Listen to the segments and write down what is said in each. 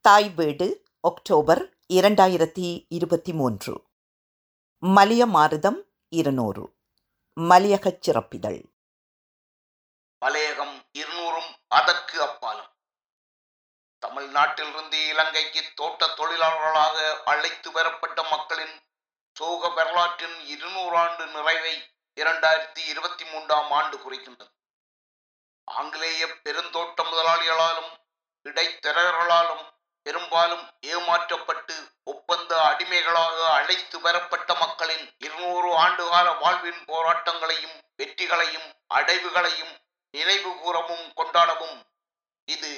தாய் வீடு ஒக்டோபர் இரண்டாயிரத்தி இருபத்தி மூன்று. மலிய மாருதம் இருநூறு. மலையகச் சிறப்பிதழ். மலையகம் இருநூறும் அதற்கு அப்பாலும். தமிழ்நாட்டிலிருந்து இலங்கைக்கு தோட்ட தொழிலாளர்களாக அழைத்து வரப்பட்ட மக்களின் சோக வரலாற்றின் இருநூறு ஆண்டு நிறைவை இரண்டாயிரத்தி இருபத்தி மூன்றாம் ஆண்டு குறிக்கின்றது. ஆங்கிலேய பெருந்தோட்ட முதலாளிகளாலும் இடைத்தரகர்களாலும் பெரும்பாலும் ஏமாற்றப்பட்டு ஒப்பந்த அடிமைகளாக அழைத்து வரப்பட்ட மக்களின் இருநூறு ஆண்டுகால வாழ்வின் போராட்டங்களையும் வெற்றிகளையும் அடைவுகளையும் நினைவு கூறவும் கொண்டாடவும் இது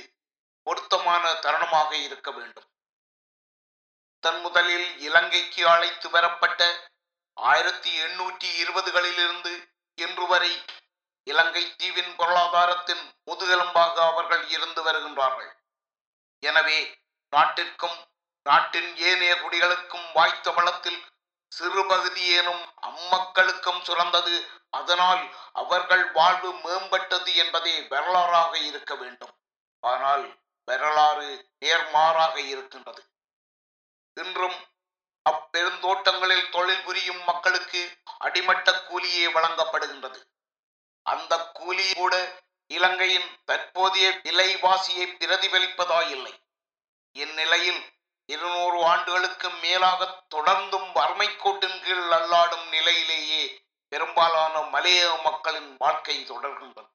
பொருத்தமான தருணமாக இருக்க வேண்டும். தன் முதலில் இலங்கைக்கு அழைத்து வரப்பட்ட ஆயிரத்தி எண்ணூற்றி இருபதுகளிலிருந்து இன்று வரை இலங்கை தீவின் பொருளாதாரத்தின் முதுகெலும்பாக அவர்கள் இருந்து வருகின்றார்கள். எனவே நாட்டிற்கும் நாட்டின் ஏனைய குடிகளுக்கும் வாய்த்த வளத்தில் சிறு பகுதியேனும் அம்மக்களுக்கும் சுரந்தது. அதனால் அவர்கள் வாழ்வு மேம்பட்டது என்பதே வரலாறாக இருக்க வேண்டும். ஆனால் வரலாறு நேர்மாறாக இருக்கின்றது. இன்றும் அப்பெருந்தோட்டங்களில் தொழில் புரியும் மக்களுக்கு அடிமட்ட கூலியே வழங்கப்படுகின்றது. அந்த கூலி கூட இலங்கையின் தற்போதைய விலைவாசியை பிரதிபலிப்பதாயில்லை. இந்நிலையில் இருநூறு ஆண்டுகளுக்கு மேலாக தொடர்ந்தும் வறுமை கோட்டின் கீழ் அல்லாடும் நிலையிலேயே பெரும்பாலான மலைய மக்களின் வாழ்க்கை தொடர்கின்றது.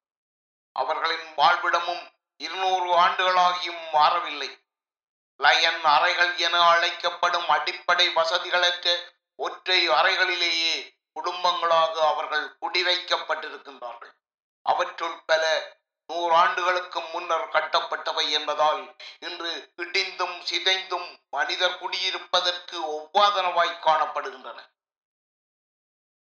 அவர்களின் வாழ்விடமும் இருநூறு ஆண்டுகளாகியும் மாறவில்லை. லயன் அறைகள் என அழைக்கப்படும் அடிப்படை வசதிகளற்ற ஒற்றை அறைகளிலேயே குடும்பங்களாக அவர்கள் குடிவைக்கப்பட்டிருக்கின்றார்கள். அவற்றுள் பல நூறாண்டுகளுக்கு முன்னர் கட்டப்பட்டவை என்பதால் இன்று இடிந்தும் சிதைந்தும் மனிதர் குடியிருப்பதற்கு ஒவ்வாதனவாய் காணப்படுகின்றன.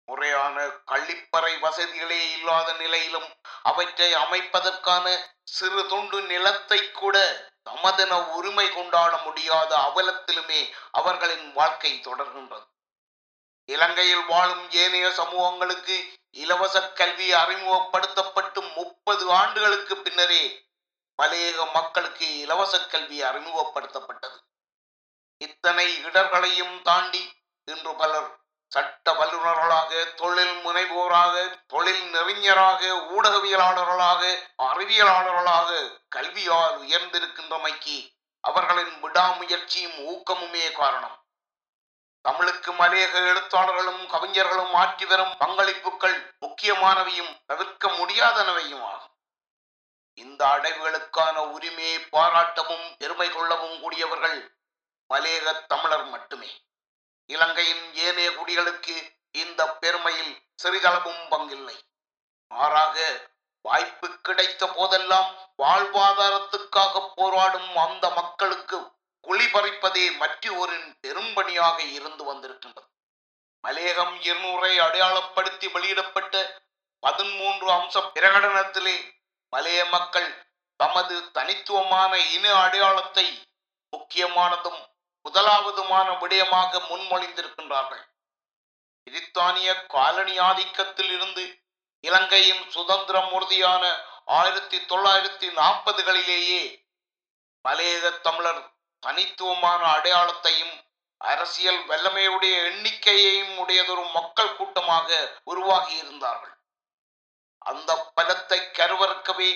முறையான கள்ளிப்பறை வசதிகளே இல்லாத நிலையிலும் அவற்றை அமைப்பதற்கான சிறு துண்டு நிலத்தை கூட தமதென உரிமை கொண்டாட முடியாத அவலத்திலுமே அவர்களின் வாழ்க்கை தொடர்கின்றது. இலங்கையில் வாழும் ஏனைய சமூகங்களுக்கு இலவச கல்வி அறிமுகப்படுத்தப்பட்டு முப்பது ஆண்டுகளுக்கு பின்னரே மலையக மக்களுக்கு இலவச கல்வி அறிமுகப்படுத்தப்பட்டது. இத்தனை இடர்களையும் தாண்டி இன்று பலர் சட்ட வல்லுநர்களாக தொழில் முனைவோராக தொழில் நெறிஞராக ஊடகவியலாளர்களாக அறிவியலாளர்களாக கல்வியால் உயர்ந்திருக்கின்றமைக்கு அவர்களின் விடாமுயற்சியும் ஊக்கமுமே காரணம். தமிழுக்கு மலையக எழுத்தாளர்களும் கவிஞர்களும் ஆற்றி வரும் பங்களிப்புகள் முக்கியமானவையும் தவிர்க்க முடியாதனவையும் ஆகும் இந்த அடைவுகளுக்கான உரிமையை பாராட்டவும் பெருமை கொள்ளவும் கூடியவர்கள் மலையக தமிழர் மட்டுமே. இலங்கையின் ஏனைய குடிகளுக்கு இந்த பெருமையில் சிறிதளவும் பங்கில்லை. மாறாக வாய்ப்பு கிடைத்த போதெல்லாம் வாழ்வாதாரத்துக்காக போராடும் அந்த மக்களுக்கு குழி பறிப்பதே மற்றொரின் பெரும்பணியாக இருந்து வந்திருக்கின்றது. மலையகம் இருநூறை அடையாளப்படுத்தி வெளியிடப்பட்ட பதிமூன்று அம்ச பிரகடனத்திலே மலைய மக்கள் தமது தனித்துவமான இன அடையாளத்தை முக்கியமானதும் முதலாவதுமான விடயமாக முன்மொழிந்திருக்கின்றார்கள். பிரித்தானிய காலனி ஆதிக்கத்தில் இருந்து இலங்கையின் சுதந்திரம் உறுதியான ஆயிரத்தி தொள்ளாயிரத்தி நாற்பதுகளிலேயே மலையக தமிழர் தனித்துவமான அடையாளத்தையும் அரசியல் வல்லமையுடைய எண்ணிக்கையையும் உடையதொரு மக்கள் கூட்டமாக உருவாகி இருந்தார்கள். அந்த பலத்தை கருவறுக்கவே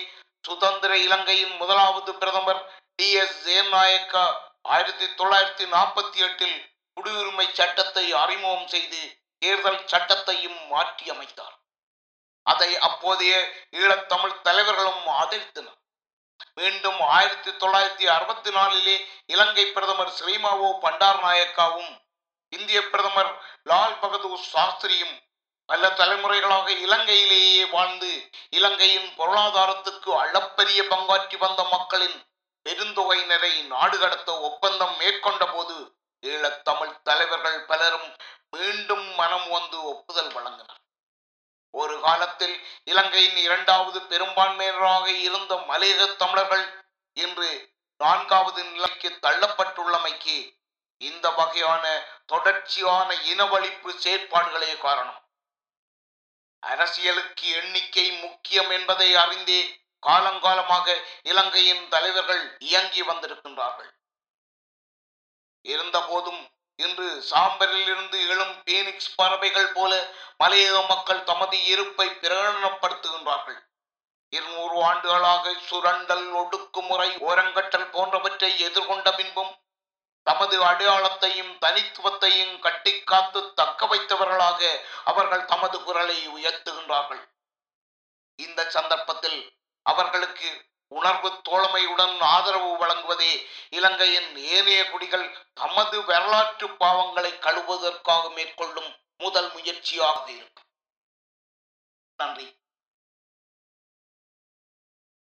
சுதந்திர இலங்கையின் முதலாவது பிரதமர் டி. எஸ். ஜெயநாயக்கா ஆயிரத்தி தொள்ளாயிரத்தி நாற்பத்தி எட்டில் குடியுரிமை சட்டத்தை அறிமுகம் செய்து தேர்தல் சட்டத்தையும் மாற்றி அமைத்தார் அதை அப்போதைய ஈழத்தமிழ் தலைவர்களும் ஆதரித்தனர். மீண்டும் ஆயிரத்தி தொள்ளாயிரத்தி அறுபத்தி நாலிலே இலங்கை பிரதமர் ஸ்ரீமாவோ பண்டார் நாயக்காவும் இந்திய பிரதமர் லால் பகதூர் சாஸ்திரியும் பல தலைமுறைகளாக இலங்கையிலேயே வாழ்ந்து இலங்கையின் பொருளாதாரத்துக்கு அளப்பரிய பங்காற்றி வந்த மக்களின் பெருந்தொகையினரை நாடு கடத்த ஒப்பந்தம் மேற்கொண்ட போது ஈழத்தமிழ் தலைவர்கள் பலரும் மீண்டும் மனம் வந்து ஒப்புதல் வழங்கினர். காலத்தில் இலங்கையின் இரண்டாவது பெரும்பான்மையினராக இருந்த மலையக தமிழர்கள் இன்று நான்காவது நிலைக்கு தள்ளப்பட்டுள்ளமைக்கு இந்த வகையான தொடர்ச்சியான இனவழிப்பு செயற்பாடுகளே காரணம். அரசியலுக்கு எண்ணிக்கை முக்கியம் என்பதை அறிந்தே காலங்காலமாக இலங்கையின் தலைவர்கள் இயங்கி வந்திருக்கின்றார்கள். இருந்தபோதும் இன்று சாம்பரில் இருந்து எழும் பீனிக்ஸ் பறவைகள் போல மலையக மக்கள் தமது இருப்பை பிரகடனப்படுத்துகின்றார்கள். இருநூறு ஆண்டுகளாக சுரண்டல் ஒடுக்குமுறை ஓரங்கட்டல் போன்றவற்றை எதிர்கொண்ட பின்பும் தமது அடையாளத்தையும் தனித்துவத்தையும் கட்டிக்காத்து தக்க வைத்தவர்களாக அவர்கள் தமது குரலை உயர்த்துகின்றார்கள். இந்த சந்தர்ப்பத்தில் அவர்களுக்கு உணர்வு தோழமையுடன் ஆதரவு வழங்குவதே இலங்கையின் ஏனைய குடிகள் தமது வரலாற்று பாவங்களை கழுவுவதற்காக மேற்கொள்ளும் முதல் முயற்சியாக இருக்கும் நன்றி.